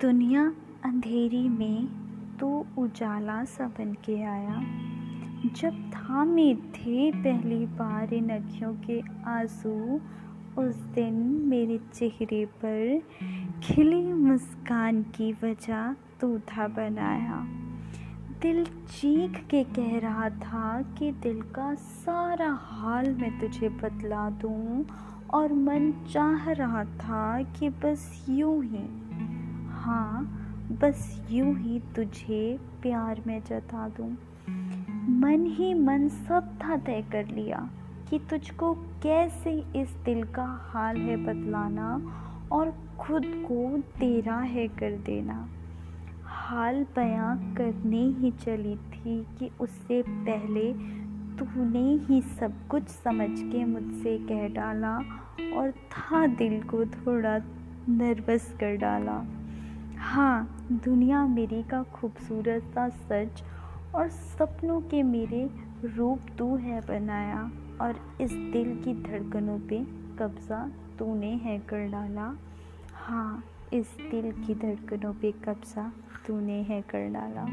दुनिया अंधेरी में तू उजाला सा बन के आया। जब थामे थे पहली बार इन अखियों के आँसू, उस दिन मेरे चेहरे पर खिली मुस्कान की वजह तू था बनाया। दिल चीख के कह रहा था कि दिल का सारा हाल मैं तुझे बतला दूँ और मन चाह रहा था कि बस यूँ ही हाँ बस यूँ ही तुझे प्यार में जता दूँ। मन ही मन सब था तय कर लिया कि तुझको कैसे इस दिल का हाल है बतलाना और खुद को तेरा है कर देना। हाल बयां करने ही चली थी कि उससे पहले तूने ही सब कुछ समझ के मुझसे कह डाला और था दिल को थोड़ा नर्वस कर डाला। हाँ दुनिया मेरी का खूबसूरत सा सच और सपनों के मेरे रूप तू है बनाया और इस दिल की धड़कनों पे कब्ज़ा तूने है कर डाला। हाँ इस दिल की धड़कनों पे कब्ज़ा तूने है कर डाला।